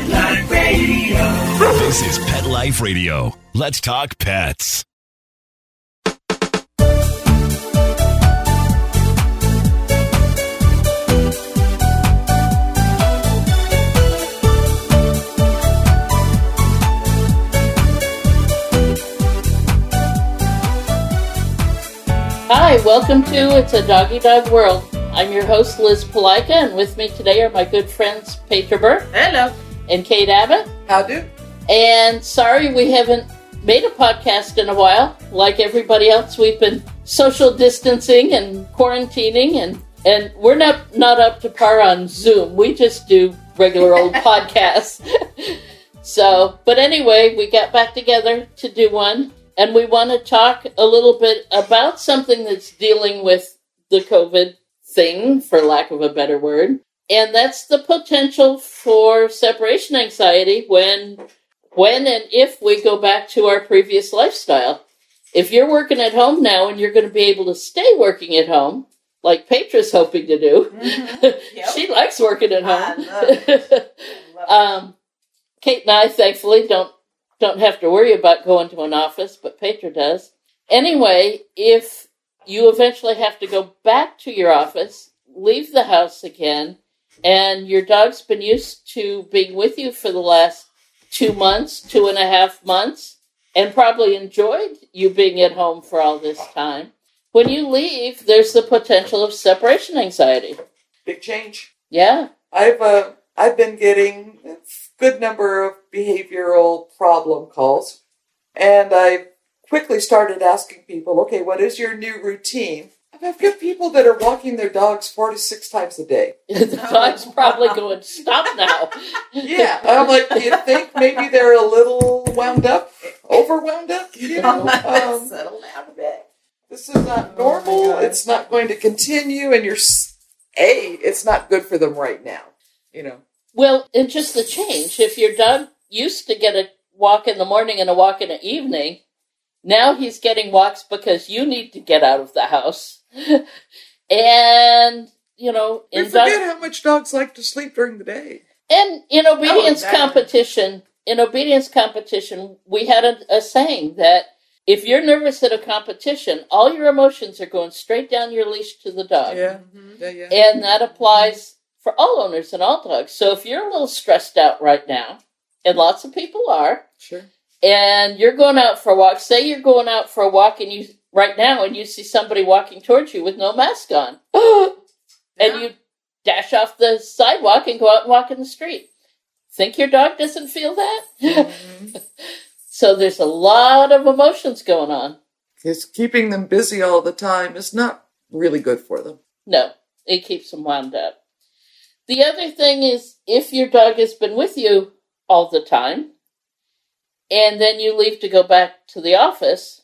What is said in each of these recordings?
Pet Life Radio. This is Pet Life Radio. Let's talk pets. Hi, welcome to It's a Doggy Dog World. I'm your host, Liz Palika, and with me today are my good friends, Petra Burke Hello. And Kate Abbott. How do? And sorry we haven't made a podcast in a while. Like everybody else, we've been social distancing and quarantining, and, and we're not, not up to par on Zoom. We just do regular old podcasts. so, but anyway, we got back together to do one, and we want to talk a little bit about something that's dealing with the COVID thing, for lack of a better word. And that's the potential for separation anxiety when when and if we go back to our previous lifestyle. If you're working at home now and you're going to be able to stay working at home, like Petra's hoping to do, Yep. she likes working at home. love it. Love it. um, Kate and I, thankfully, don't don't have to worry about going to an office, but Petra does. Anyway, if you eventually have to go back to your office, leave the house again, and your dog's been used to being with you for the last two months, two and a half months, and probably enjoyed you being at home for all this time. When you leave, there's the potential of separation anxiety. big change. Yeah. I've uh, I've been getting a good number of behavioral problem calls, and I quickly started asking people, okay, what is your new routine? And I've got people that are walking their dogs four to six times a day. the dog's probably going, stop now. Yeah, I'm like, do you think maybe they're a little wound up, overwound up? You know, um, Settle down a bit. this is not normal. It's not going to continue, and you're s- a. It's not good for them right now. You know. Well, and just the change. If your dog used to get a walk in the morning and a walk in the evening, now he's getting walks because you need to get out of the house. and, you know, We forget how much dogs like to sleep during the day. and in obedience competition, in obedience competition, we had a, a saying that if you're nervous at a competition, all your emotions are going straight down your leash to the dog. Yeah, mm-hmm. yeah, yeah. And that applies for all owners and all dogs. So if you're a little stressed out right now, and lots of people are, Sure. and you're going out for a walk, say you're going out for a walk and you right now and you see somebody walking towards you with no mask on. and Yeah. you dash off the sidewalk and go out and walk in the street. Think your dog doesn't feel that? Mm-hmm. so there's a lot of emotions going on. Because keeping them busy all the time is not really good for them. No, it keeps them wound up. The other thing is if your dog has been with you all the time and then you leave to go back to the office,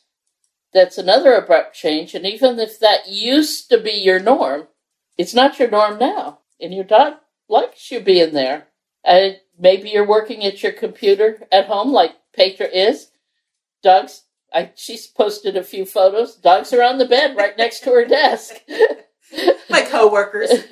that's another abrupt change. And even if that used to be your norm, it's not your norm now. And your dog likes you being there. Uh, maybe you're working at your computer at home like Petra is. Dogs, I, she's posted a few photos. Dogs are on the bed right next to her desk. My coworkers.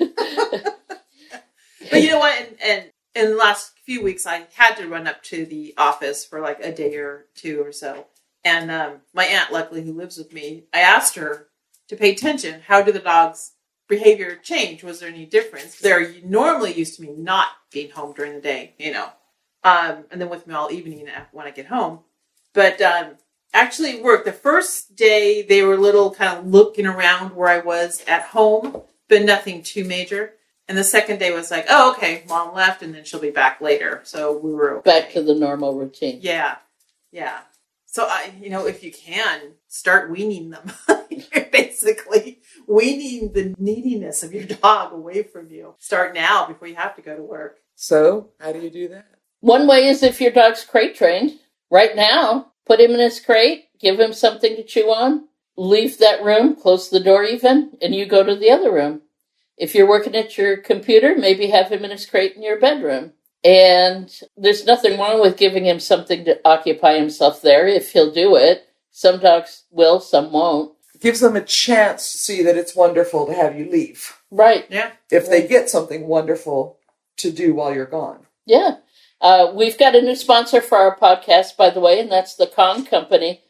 But you know what? And, and in the last few weeks, I had to run up to the office for like a day or two or so. And um, my aunt, luckily, who lives with me, I asked her to pay attention. How did the dog's behavior change? Was there any difference? They're normally used to me not being home during the day, you know, um, and then with me all evening when I get home. But um, actually, it worked. The first day, they were a little kind of looking around where I was at home, but nothing too major. And the second day was like, oh, okay, mom left, and then she'll be back later. So we were okay. back to the normal routine. Yeah, yeah. So I, you know, if you can start weaning them, you're basically weaning the neediness of your dog away from you. Start now before you have to go to work. So, how do you do that? One way is if your dog's crate trained. Right now, put him in his crate, give him something to chew on, leave that room, close the door even, and you go to the other room. If you're working at your computer, maybe have him in his crate in your bedroom. And there's nothing wrong with giving him something to occupy himself there if he'll do it. Some dogs will, some won't. It gives them a chance to see that it's wonderful to have you leave. Right. Yeah. If they get something wonderful to do while you're gone. Yeah. Uh, we've got a new sponsor for our podcast, by the way, and that's the Kong Company,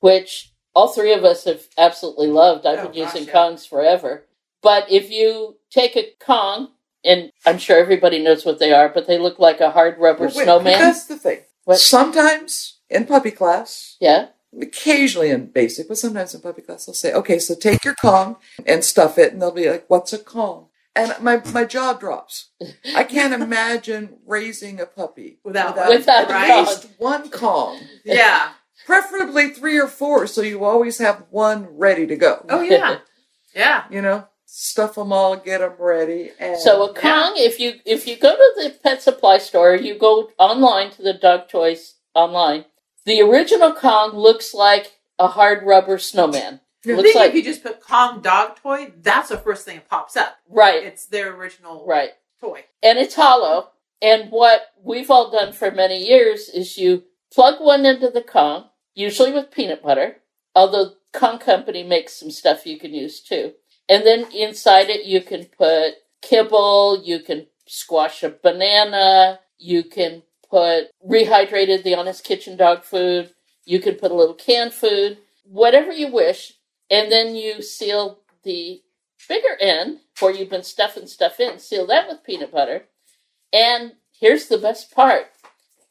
which all three of us have absolutely loved. I've Oh, been using gosh, yeah. Kongs forever. But if you take a Kong, and I'm sure everybody knows what they are, but they look like a hard rubber wait, snowman. That's the thing. What? Sometimes in puppy class, Yeah. occasionally in basic, but sometimes in puppy class, they'll say, okay, so take your Kong and stuff it, and they'll be like, what's a Kong? And my, my jaw drops. I can't imagine raising a puppy Without without, one, at right? least one Kong. Yeah. Preferably three or four, so you always have one ready to go. Oh yeah. Yeah. You know, stuff them all, get them ready. And So a Kong, if you if you go to the pet supply store, you go online to the dog toys online. The original Kong looks like a hard rubber snowman. I Looks think like if you just put Kong dog toy, that's the first thing that pops up. right, It's their original right. toy. and it's hollow. And what we've all done for many years is you plug one into the Kong, usually with peanut butter, although Kong Company makes some stuff you can use too. And then inside it, you can put kibble, you can squash a banana, you can put rehydrated the Honest Kitchen dog food, you can put a little canned food, whatever you wish, and then you seal the bigger end where you've been stuffing stuff in, seal that with peanut butter. And here's the best part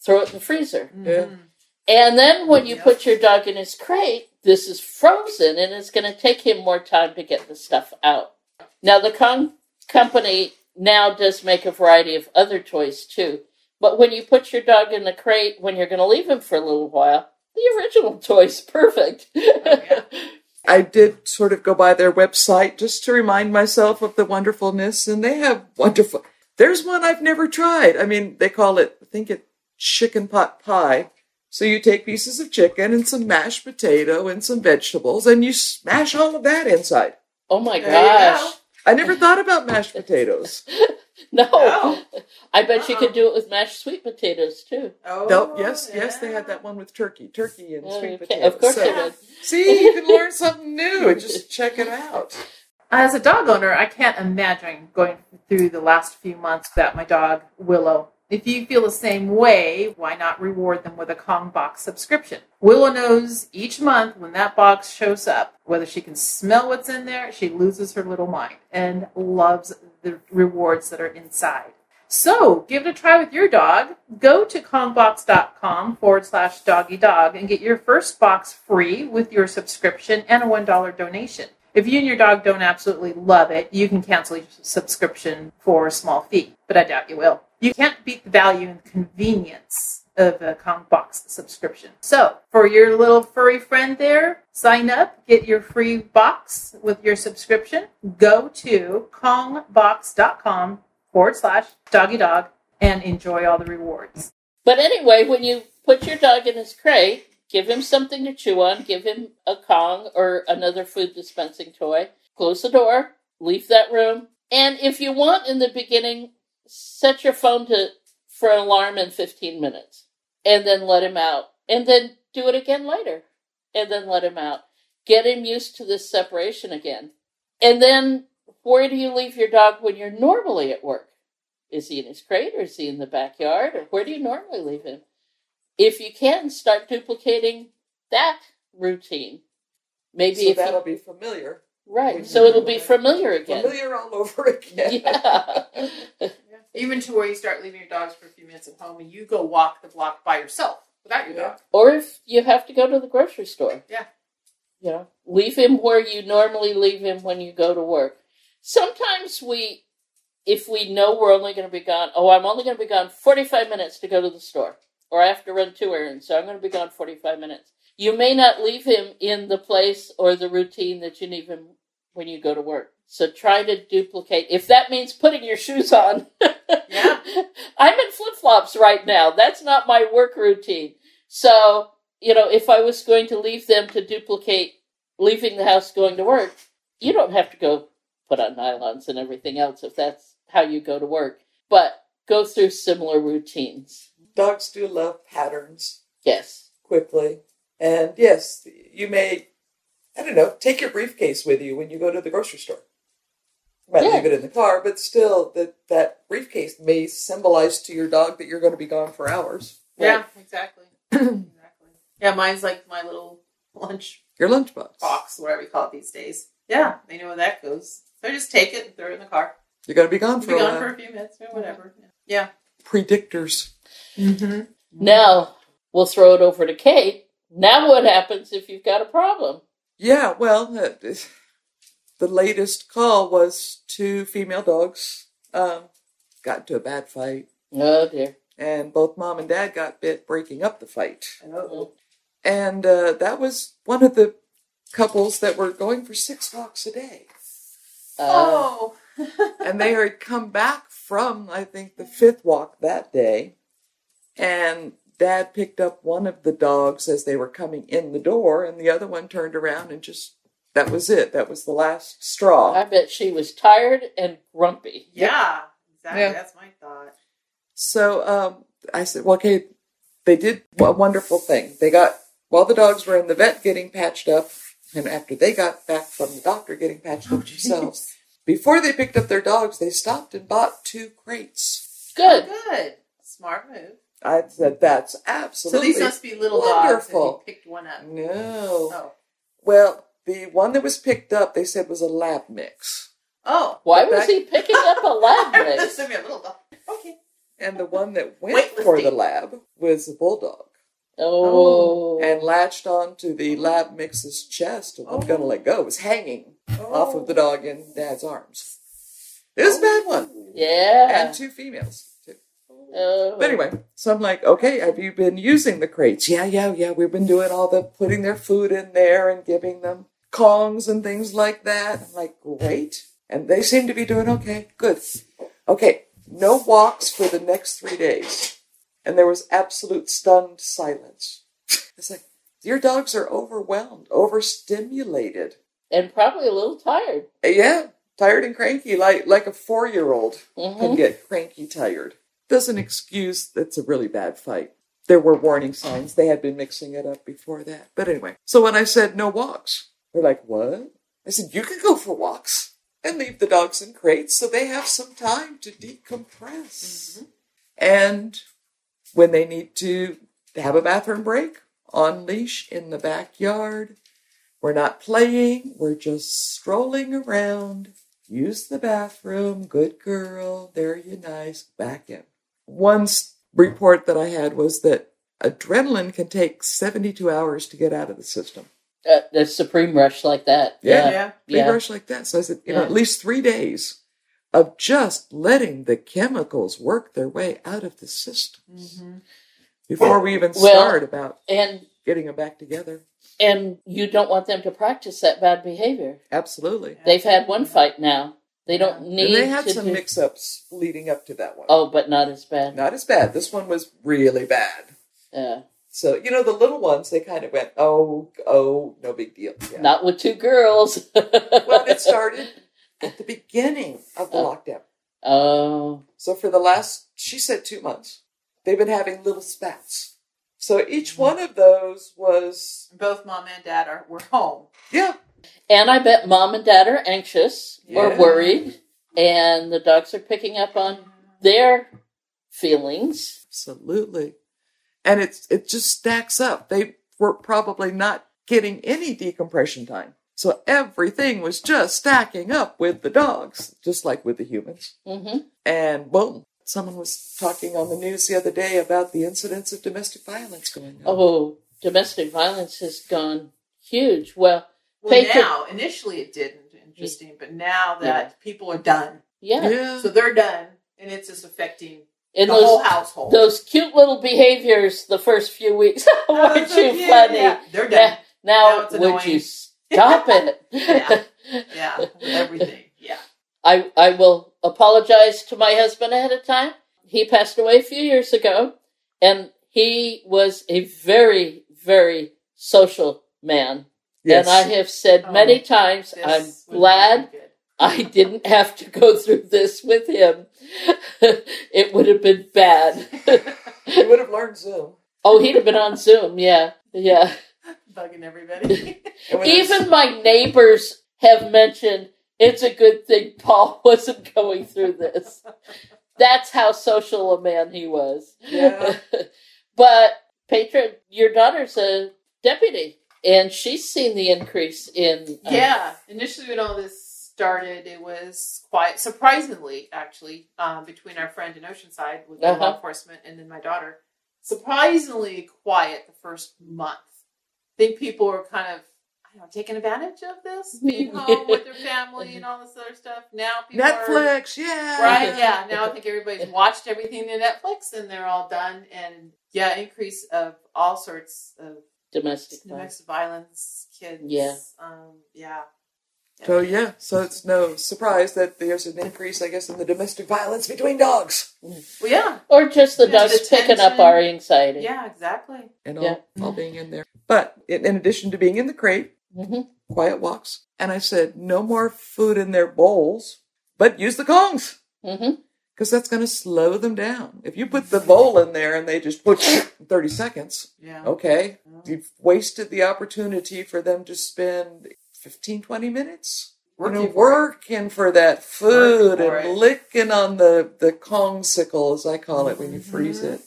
throw it in the freezer. Yeah. Mhm. And then when you Yep. put your dog in his crate, this is frozen and it's going to take him more time to get the stuff out. Now, the Kong company now does make a variety of other toys too. But when you put your dog in the crate when you're going to leave him for a little while, the original toy's perfect. Oh, yeah. I did sort of go by their website just to remind myself of the wonderfulness, and they have wonderful. There's one I've never tried. I mean, they call it, I think it chicken pot pie. So you take pieces of chicken and some mashed potato and some vegetables, and you smash all of that inside. oh my There gosh. I never thought about mashed potatoes. No. No. I bet you Uh-uh. could do it with mashed sweet potatoes too. Oh, No, yes, yes, they had that one with turkey, turkey and Oh, sweet okay. potatoes. Of course So- they did. See, you can learn something new and just check it out. As a dog owner, I can't imagine going through the last few months without my dog, Willow. If you feel the same way, why not reward them with a Kong box subscription? Willow knows each month when that box shows up, whether she can smell what's in there, she loses her little mind and loves the rewards that are inside. So give it a try with your dog. Go to kongbox.com forward slash doggy dog and get your first box free with your subscription and a $1 donation. If you and your dog don't absolutely love it, you can cancel your subscription for a small fee, but I doubt you will. You can't beat the value and convenience of a Kong Box subscription. So, for your little furry friend there, sign up, get your free box with your subscription. Go to kongbox.com forward slash doggy dog and enjoy all the rewards. But anyway, when you put your dog in his crate, give him something to chew on, give him a Kong or another food dispensing toy, close the door, leave that room, and if you want in the beginning, set your phone to for an alarm in 15 minutes and then let him out. And then do it again later and then let him out. Get him used to this separation again. And then where do you leave your dog when you're normally at work? Is he in his crate or is he in the backyard or where do you normally leave him? If you can, start duplicating that routine. Maybe So if that'll you, be familiar. right, so it'll be familiar again. Familiar all over again. Yeah. Even to where you start leaving your dogs for a few minutes at home and you go walk the block by yourself without your Yeah. dog. or if you have to go to the grocery store. Yeah. You know, leave him where you normally leave him when you go to work. Sometimes we, if we know we're only going to be gone, oh, I'm only going to be gone 45 minutes to go to the store, or I have to run two errands, so I'm going to be gone 45 minutes. You may not leave him in the place or the routine that you leave him when you go to work. So try to duplicate. If that means putting your shoes on. Yeah. I'm in flip flops right now. That's not my work routine. So, you know, if I was going to leave them to duplicate leaving the house going to work, you don't have to go put on nylons and everything else if that's how you go to work. But go through similar routines. Dogs do love patterns Yes. quickly. And yes, you may, I don't know, take your briefcase with you when you go to the grocery store. Might Yeah. leave it in the car, but still, that that briefcase may symbolize to your dog that you're going to be gone for hours. Yeah, exactly. exactly. Yeah, mine's like my little lunch Your lunchbox. box, box, whatever you call it these days. Yeah, they know where that goes. So I just take it and throw it in the car. You're going to be gone for Be a gone while. for a few minutes or whatever. Yeah. Predictors. Mm-hmm. Now we'll throw it over to Kate. Now what happens if you've got a problem? Yeah, well, uh, the latest call was two female dogs um, got into a bad fight, Oh dear. and both mom and dad got bit breaking up the fight. Oh. And uh, that was one of the couples that were going for six walks a day. Oh. and they had come back from, I think, the fifth walk that day. And dad picked up one of the dogs as they were coming in the door, and the other one turned around and just, that was it. That was the last straw. I bet she was tired and grumpy. Yeah. Exactly. Yeah. That's my thought. So um, I said, well, okay, they did a wonderful thing. They got, while the dogs were in the vet getting patched up, and after they got back from the doctor getting patched up themselves, before they picked up their dogs, they stopped and bought two crates. Good. Good. Smart move. I said, that's So absolutely these must be little wonderful. dogs. And you picked one up. No. Oh. Well, the one that was picked up, they said was a lab mix. Oh. Why was back- he picking up a lab mix? would be a little dog. Okay. And the one that went for the lab was a bulldog Oh. and latched onto the lab mix's chest and wasn't going to Oh. let go. It was hanging off of the Oh. dog in dad's arms. It was a bad one. yeah. And two females, too. Oh. But anyway, so I'm like, okay, have you been using the crates? Yeah, yeah, yeah. We've been doing all the putting their food in there and giving them Kongs and things like that. I'm like, great. And they seem to be doing okay. Good. Okay, no walks for the next three days. And there was absolute stunned silence. It's like, your dogs are overwhelmed, overstimulated. and probably a little tired. Yeah, tired and cranky, like like a four year old can hmm get cranky tired. Doesn't excuse that's a really bad fight. There were warning signs. They had been mixing it up before that. But anyway, so when I said no walks, they're like, what? I said, you can go for walks and leave the dogs in crates so they have some time to decompress. Mm-hmm. And when they need to have a bathroom break, on leash in the backyard, we're not playing, we're just strolling around. Use the bathroom, good girl, there you nice, back in. One report that I had was that adrenaline can take 72 hours to get out of the system. Uh, the supreme rush like that. Yeah. Yeah. Big Yeah. rush like that. So I said, you know, at least three days of just letting the chemicals work their way out of the system Mm-hmm. before we even Well- start about And getting them back together. and you don't want them to practice that bad behavior. Absolutely. They've had one fight now. They don't Yeah. need And they had to some do- mix ups leading up to that one. Oh, but not as bad. Not as bad. This one was really bad. Yeah. So, you know, the little ones, they kind of went, oh, oh, no big deal. Yeah. Not with two girls. well, it started at the beginning of the Oh. lockdown. Oh. So for the last, she said two months, they've been having little spats. So each mm-hmm. one of those was, Both mom and dad are were home. yeah, And I bet mom and dad are anxious or worried, and the dogs are picking up on mm-hmm. their feelings. absolutely. And it's it just stacks up. They were probably not getting any decompression time. So everything was just stacking up with the dogs, just like with the humans. hmm And boom, someone was talking on the news the other day about the incidence of domestic violence going on. Oh, domestic violence has gone huge. Well, Well, Take it- now initially it didn't. Interesting, but now that people are done, yeah. yeah. so they're done, and it's just affecting And the whole those household. those cute little behaviors the first few weeks oh, weren't Oh, so you cute, funny? yeah. They're Yeah. done. Now, Now it's would annoying. you stop it? Yeah. Yeah, everything. Yeah. I I will apologize to my husband ahead of time. He passed away a few years ago, and he was a very very social man. yes. And I have said Oh, many times, I'm glad. I didn't have to go through this with him. It would have been bad. he would have learned Zoom. oh, he'd have been on Zoom. Yeah, yeah. Bugging everybody. And when Even my neighbors have mentioned it's a good thing Paul wasn't going through this. That's how social a man he was. Yeah. but Petra, your daughter's a deputy, and she's seen the increase in. uh, Yeah, initially when all this started, it was quite surprisingly, actually, um, between our friend in Oceanside with Uh-huh. law enforcement and then my daughter, surprisingly quiet the first month. I think people were kind of, I don't know, taking advantage of this, being home with their family and all this other stuff. Now people are Netflix, yeah. Right, yeah. Now I think everybody's watched everything in Netflix and they're all done. And yeah, increase of all sorts of domestic violence. violence, kids. Yeah. Um, yeah. So yeah, so it's no surprise that there's an increase, I guess, in the domestic violence between dogs Well, yeah. Or just the Yeah, dogs picking up our anxiety. Yeah, exactly. and all, Yeah. all being in there. But in, in addition to being in the crate, hmm quiet walks, and I said no more food in their bowls, but use the kongs because that's going to slow them down. If you put the bowl in there and they just put 30 seconds, Yeah. okay, you've wasted the opportunity for them to spend 15, 20 minutes. You know, Working for for that food for and it. licking on the, the Kong sickle, as I call it, when you freeze Mhm. it.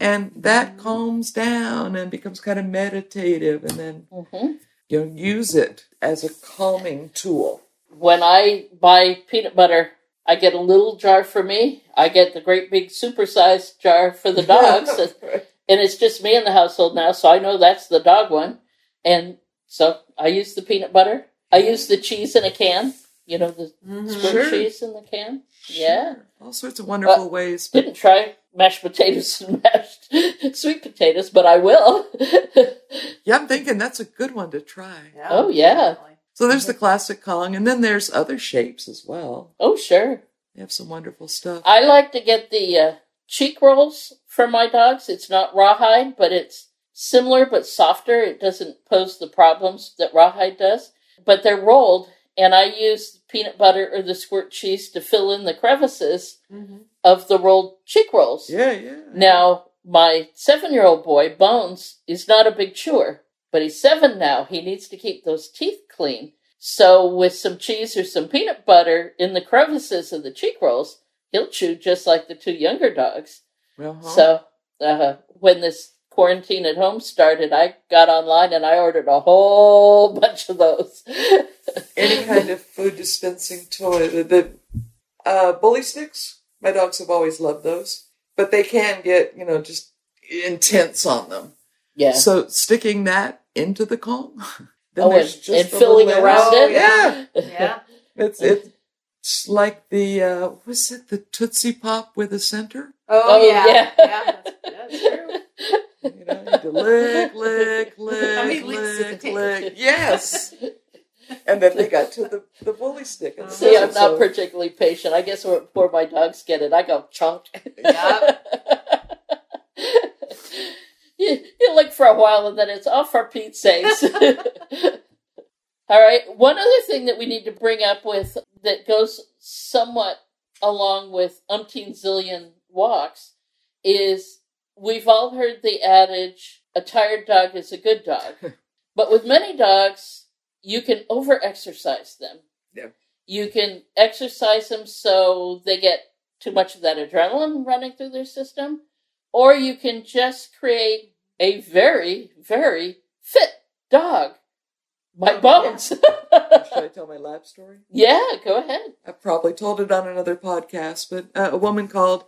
And that calms down and becomes kind of meditative, and then hmm you know, use it as a calming tool. When I buy peanut butter, I get a little jar for me. I get the great big supersized jar for the dogs. and and it's just me in the household now, so I know that's the dog one. And so I use the peanut butter. I use the cheese in a can. You know the Mhm. squirt Sure. cheese in the can. Yeah. Sure. All sorts of wonderful Uh, ways. But Didn't try mashed potatoes and mashed sweet potatoes, but I will. yeah, I'm thinking that's a good one to try. Yeah, Oh, yeah. definitely. So there's the classic Kong, and then there's other shapes as well. oh sure. They have some wonderful stuff. I like to get the uh, cheek rolls for my dogs. It's not rawhide, but it's similar but softer. It doesn't pose the problems that rawhide does. But they're rolled, and I use peanut butter or the squirt cheese to fill in the crevices Mhm. of the rolled cheek rolls. Yeah, yeah. Now, my seven year old boy, Bones, is not a big chewer, but he's seven now. He needs to keep those teeth clean. So, with some cheese or some peanut butter in the crevices of the cheek rolls, he'll chew just like the two younger dogs. Uh-huh. So, uh, when this quarantine at home started, I got online and I ordered a whole bunch of those. Any kind of food dispensing toy. The, the uh, bully sticks, my dogs have always loved those, but they can get, you know, just intense on them. yeah. So sticking that into the Kong. then Oh, there's and- just and the filling little around ends. it? Yeah. Yeah. It's it's like the uh was it the Tootsie Pop with a center? Oh, Oh, yeah. yeah. Yeah. that's, that's true. You know, you to lick, lick, lick, How many licks did it lick, lick. Yes. And then they got to the, the bully stick. And See, I'm not particularly patient. I guess before my dogs get it, I go chunk. you, you look for a while and then it's off for Pete's sakes. All right. One other thing that we need to bring up with that goes somewhat along with umpteen zillion walks is we've all heard the adage a tired dog is a good dog. but with many dogs, you can over exercise them. Yeah. You can exercise them so they get too much of that adrenaline running through their system, or you can just create a very, very fit dog. My Oh, bones. Should I tell my lab story? yeah, go ahead. I've probably told it on another podcast, but uh, a woman called,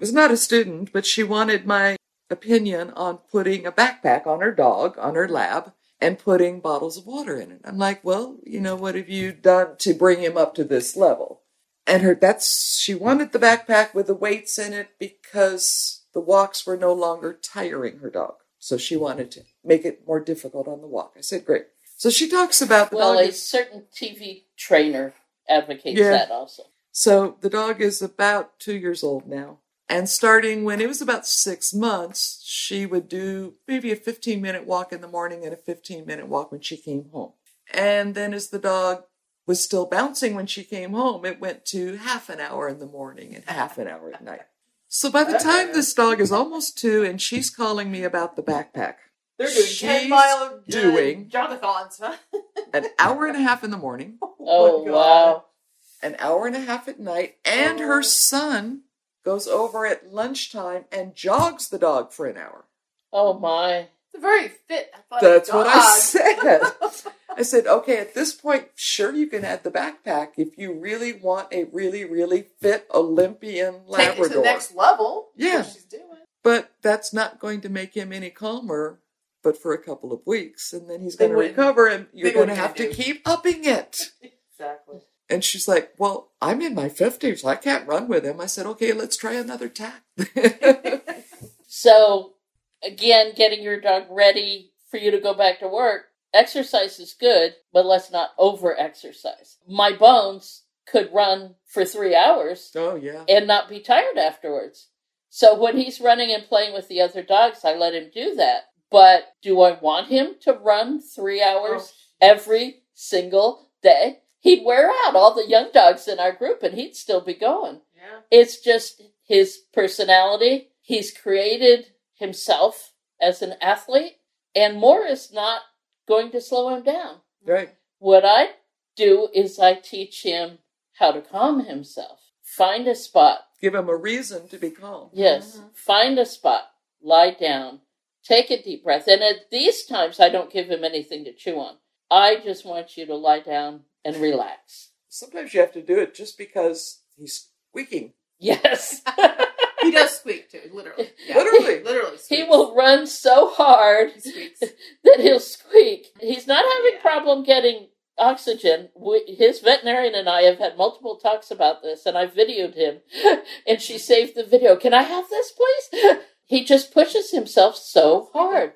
was not a student, but she wanted my opinion on putting a backpack on her dog, on her lab, and putting bottles of water in it. I'm like, well, you know, what have you done to bring him up to this level? And her, that's, she wanted the backpack with the weights in it because the walks were no longer tiring her dog. So she wanted to make it more difficult on the walk. I said, great. So she talks about the Well, dog a is- certain TV trainer advocates Yeah. that also. So the dog is about two years old now. And starting when it was about six months, she would do maybe a 15 minute walk in the morning and a 15 minute walk when she came home. And then as the dog was still bouncing when she came home, it went to half an hour in the morning and half an hour at night. So by the time this dog is almost two and she's calling me about the backpack, They're doing She's ten mile uh, doing- jogathons, huh? an hour and a half in the morning, Oh my God. wow. an hour and a half at night, and Oh. her son goes over at lunchtime and jogs the dog for an hour. Oh my. It's a very fit, athletic That's what I said. I said, okay, at this point, sure, you can add the backpack if you really want a really, really fit Olympian Take it to the next level. Yeah. what she's doing. But that's not going to make him any calmer, but for a couple of weeks. And then he's going to recover, and you're going to have to gonna keep upping it. Exactly. And she's like, Well, I'm in my 50s. I can't run with him. I said, Okay, let's try another tack. So again, getting your dog ready for you to go back to work. Exercise is good, but let's not over exercise. My bones could run for three hours oh, yeah. and not be tired afterwards. So when he's running and playing with the other dogs, I let him do that. But do I want him to run three hours Oh, every single day? He'd wear out all the young dogs in our group and he'd still be going. yeah. It's just his personality. He's created himself as an athlete, and more is not going to slow him down. Right. What I do is I teach him how to calm himself. Find a spot. Give him a reason to be calm. Yes, Mhm. find a spot. Lie down. Take a deep breath. And at these times, I don't give him anything to chew on. I just want you to lie down and relax. Sometimes you have to do it just because he's squeaking. Yes. He does squeak too, literally. Yeah. Literally. Literally. he will run so hard He that he'll squeak. He's not having Yeah. problem getting oxygen. We, his veterinarian and I have had multiple talks about this, and I videoed him, and she saved the video. Can I have this, please? He just pushes himself so hard.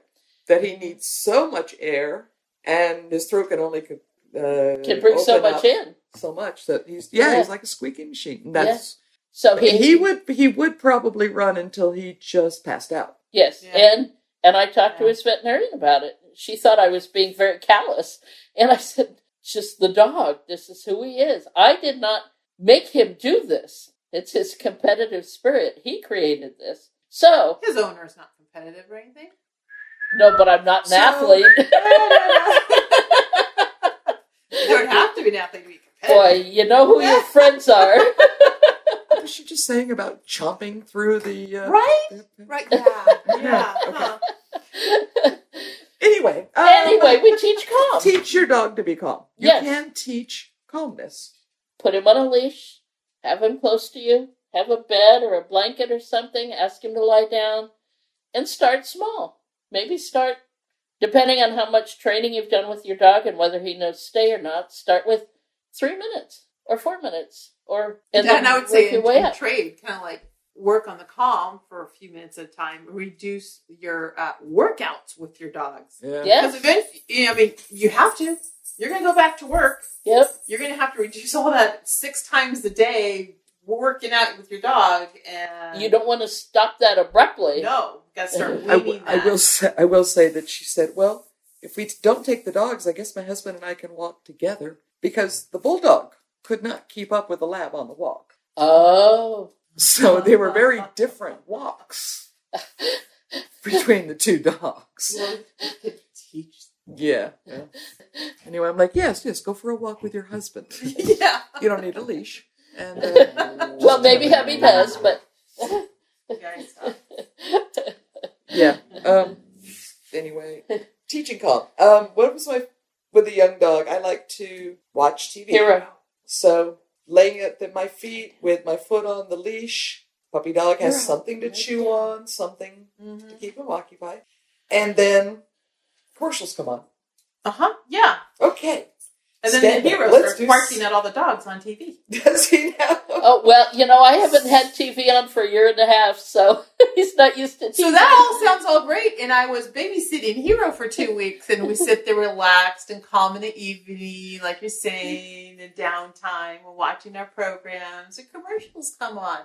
That he needs so much air, and his throat can only uh, Can bring so much in. So much that he's yeah, Yeah. he's like a squeaking machine. And That's So he, he would he would probably run until he just passed out. yes, Yeah. and and I talked to Yeah. his veterinarian about it. She thought I was being very callous, and I said, just the dog. This is who he is. I did not make him do this. It's his competitive spirit. He created this. So His owner is not competitive or anything. no, but I'm not an So- athlete. you don't have to be an athlete to be Boy, you know who your friends are. What was she just saying about chomping through the? Uh, Right? the- the- Right, yeah. Yeah. Okay. huh. Anyway. um, anyway, we teach calm. teach your dog to be calm. You Yes. can teach calmness. Put him on a leash. Have him close to you. Have a bed or a blanket or something. Ask him to lie down, and start small. Maybe start, depending on how much training you've done with your dog and whether he knows stay or not. Start with three minutes or four minutes, or And, then I would work say your in, way in up. trade, kind of like work on the calm for a few minutes at a time. Reduce your uh, workouts with your dogs. Yeah. Yeah. Because eventually, you know, I mean, you have to. You're going to go back to work. Yep. You're going to have to reduce all that six times a day working out with your dog. And You don't want to stop that abruptly. No, got to start I, weaning w- I that. will say, I will say that she said, "Well, if we don't take the dogs, I guess my husband and I can walk together because the bulldog could not keep up with the lab on the walk. Oh. So oh, they were very different walks between the two dogs. Well, you could teach. Yeah, yeah. Anyway, I'm like, yes, yes, go for a walk with your husband. yeah. You don't need a leash. And uh, Well, maybe hubby does, but Guys, uh, yeah. Um. Anyway, teaching calm. Um. What was my with a young dog? I like to watch TV. Hero. So laying at my feet with my foot on the leash. Puppy dog has Hero. something to chew there. on, something to mhm. keep him occupied. And then commercials come on. Uh-huh. Yeah. Okay. And then Stand the up. hero Let's starts barking s- at all the dogs on TV. Does he now? oh well, you know I haven't had TV on for a year and a half, so he's not used to TV. So that all sounds all great, and I was babysitting Hero for two weeks, and we sit there relaxed and calm in the evening, like you're saying, the downtime. We're watching our programs, and commercials come on,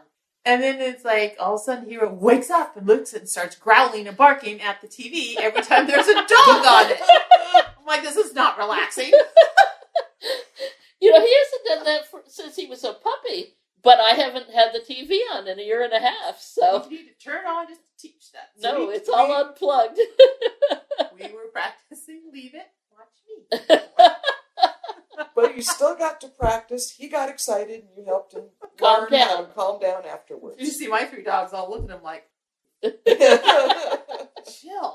and then it's like all of a sudden Hero wakes up and looks and starts growling and barking at the TV every time there's a dog on it. I'm like, this is not relaxing. You know, he hasn't done that for, since he was a puppy, but I haven't had the TV on in a year and a half, so You need to turn on just to teach that. no, it's all three. unplugged. we were practicing. Leave it. Watch me. But you still got to practice. He got excited and you helped him Calm learn how to down. calm down afterwards. You see my three dogs all looking at him like, chill,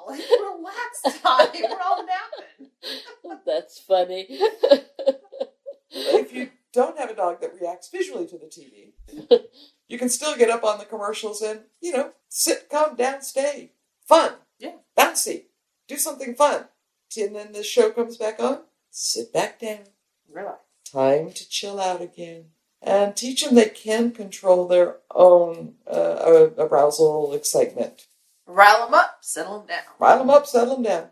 relax time. We're all napping. That's funny. If you don't have a dog that reacts visually to the TV, you can still get up on the commercials and, you know, sit, calm down, stay. Fun. Yeah. Bouncy. Do something fun. And then the show comes back on. Sit back down. Relax. Time to chill out again. And teach them they can control their own uh, arousal, excitement. Rile them up, settle them down. Rile them up, settle them down.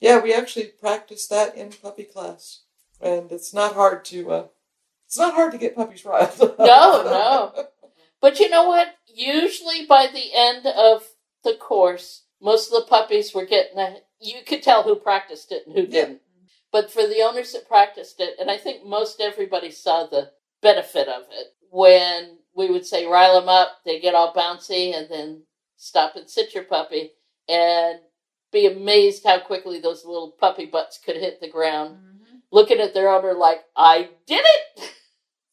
Yeah, we actually practice that in puppy class, and it's not hard to. Uh, it's not hard to get puppies riled. up. No, no. But you know what? Usually by the end of the course, most of the puppies were getting a. You could tell who practiced it and who didn't. But for the owners that practiced it, and I think most everybody saw the benefit of it when we would say rile them up, they get all bouncy, and then stop and sit your puppy, and be amazed how quickly those little puppy butts could hit the ground, Mhm. Looking at their owner like, "I did it."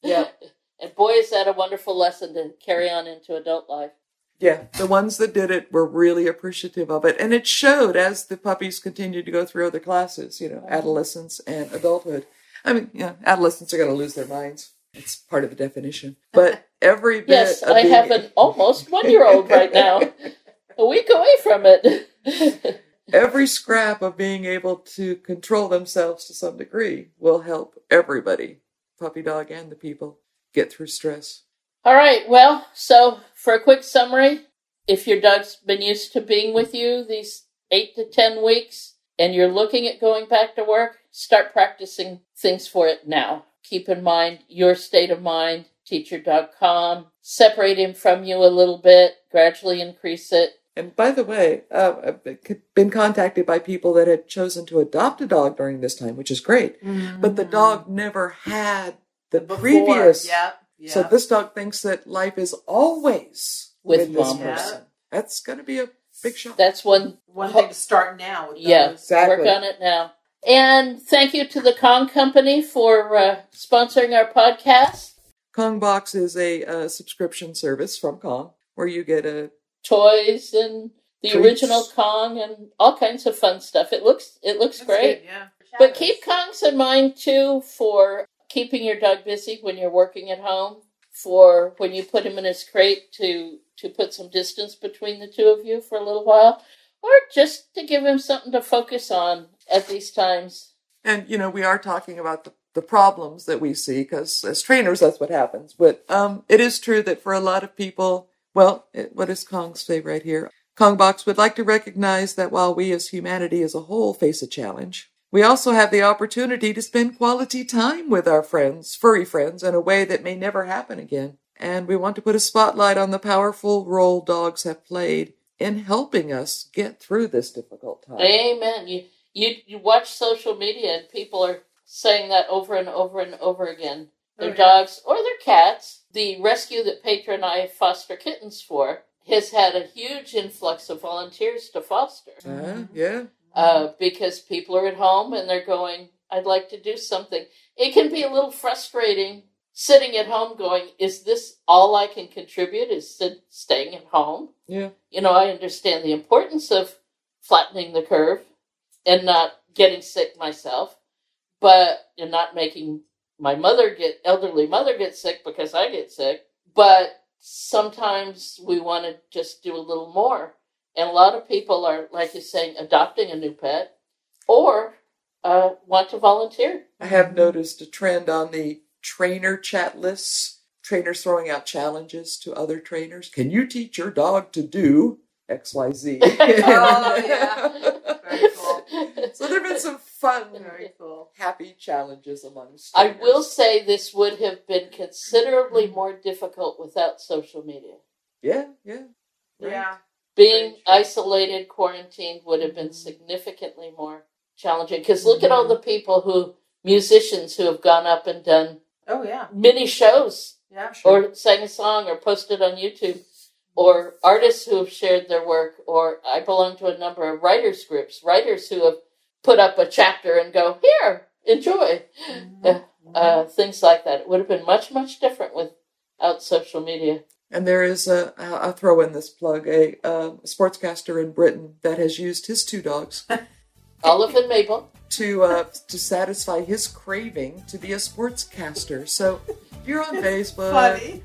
Yeah. And boy, is that a wonderful lesson to carry on into adult life. Yeah, the ones that did it were really appreciative of it, and it showed as the puppies continued to go through other classes. You know, adolescence and adulthood. I mean, yeah, adolescents are going to lose their minds. It's part of the definition. But every bit. Yes, I being- have an almost one year old right now, a week away from it. Every scrap of being able to control themselves to some degree will help everybody, puppy dog and the people, get through stress. All right, well, so for a quick summary, if your dog's been used to being with you these eight to ten weeks and you're looking at going back to work, start practicing things for it now. Keep in mind your state of mind, teach your dog calm, separate him from you a little bit, gradually increase it. And by the way, uh, I've been contacted by people that had chosen to adopt a dog during this time, which is great. But the dog never had the Before. previous. Yep. Yep. So this dog thinks that life is always With with, this mom. person. That's going to be a big shock. That's one one thing to start now. With Yeah. Exactly. Work on it now. And thank you to the Kong Company for uh, sponsoring our podcast. Kong Box is a uh, subscription service from Kong where you get a Toys and the Treats. original Kong and all kinds of fun stuff. It looks it looks That's great. good, yeah. But keep Kongs in mind too for keeping your dog busy when you're working at home. For when you put him in his crate to to put some distance between the two of you for a little while, or just to give him something to focus on at these times. And you know, we are talking about the, the problems that we see because as trainers, that's what happens. But um, it is true that for a lot of people, well, what does Kong say right here? Kong Box would like to recognize that while we as humanity as a whole face a challenge, we also have the opportunity to spend quality time with our friends, furry friends, in a way that may never happen again. And we want to put a spotlight on the powerful role dogs have played in helping us get through this difficult time. Amen. You you you watch social media and people are saying that over and over and over again. Their yeah. dogs or their cats. The rescue that Petra and I foster kittens for has had a huge influx of volunteers to foster. Uh, yeah. Uh, because people are at home and they're going, I'd like to do something. It can be a little frustrating sitting at home going, Is this all I can contribute? Is sit- staying at home? Yeah. you know, I understand the importance of flattening the curve and not getting sick myself, but and not making my mother get elderly mother get sick because I get sick. But sometimes we want to just do a little more, and a lot of people are, like you're saying, adopting a new pet or uh, want to volunteer. I have noticed a trend on the trainer chat lists. Trainers throwing out challenges to other trainers. Can you teach your dog to do XYZ? Oh, yeah. Very cool. so there have been some fun, Very cool. happy challenges amongst I will say this would have been considerably mm-hmm. more difficult without social media. Yeah, yeah. Right. Yeah. being isolated, quarantined would have been mm-hmm. significantly more challenging. Because look at all mm-hmm. the people who, musicians who have gone up and done Oh yeah. mini shows Yeah. Sure. or sang a song or posted on YouTube. Or artists who have shared their work, or I belong to a number of writers groups, writers who have put up a chapter and go, here, enjoy. Uh, uh, things like that. It would have been much, much different without social media. And there is a, I'll throw in this plug, a, a sportscaster in Britain that has used his two dogs Olive and Mabel. to uh, to satisfy his craving to be a sportscaster. So if you're on Facebook, Funny.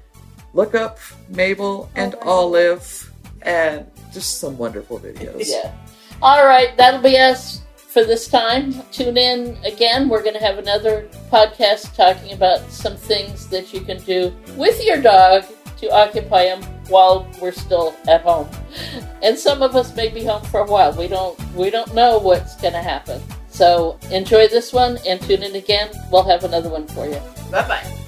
Look up Mabel and my Olive and just some wonderful videos. Yeah. All right, that'll be us for this time. Tune in again. We're going to have another podcast talking about some things that you can do with your dog to occupy him while we're still at home. And some of us may be home for a while. We don't we don't know what's going to happen. So enjoy this one and tune in again. We'll have another one for you. Bye bye.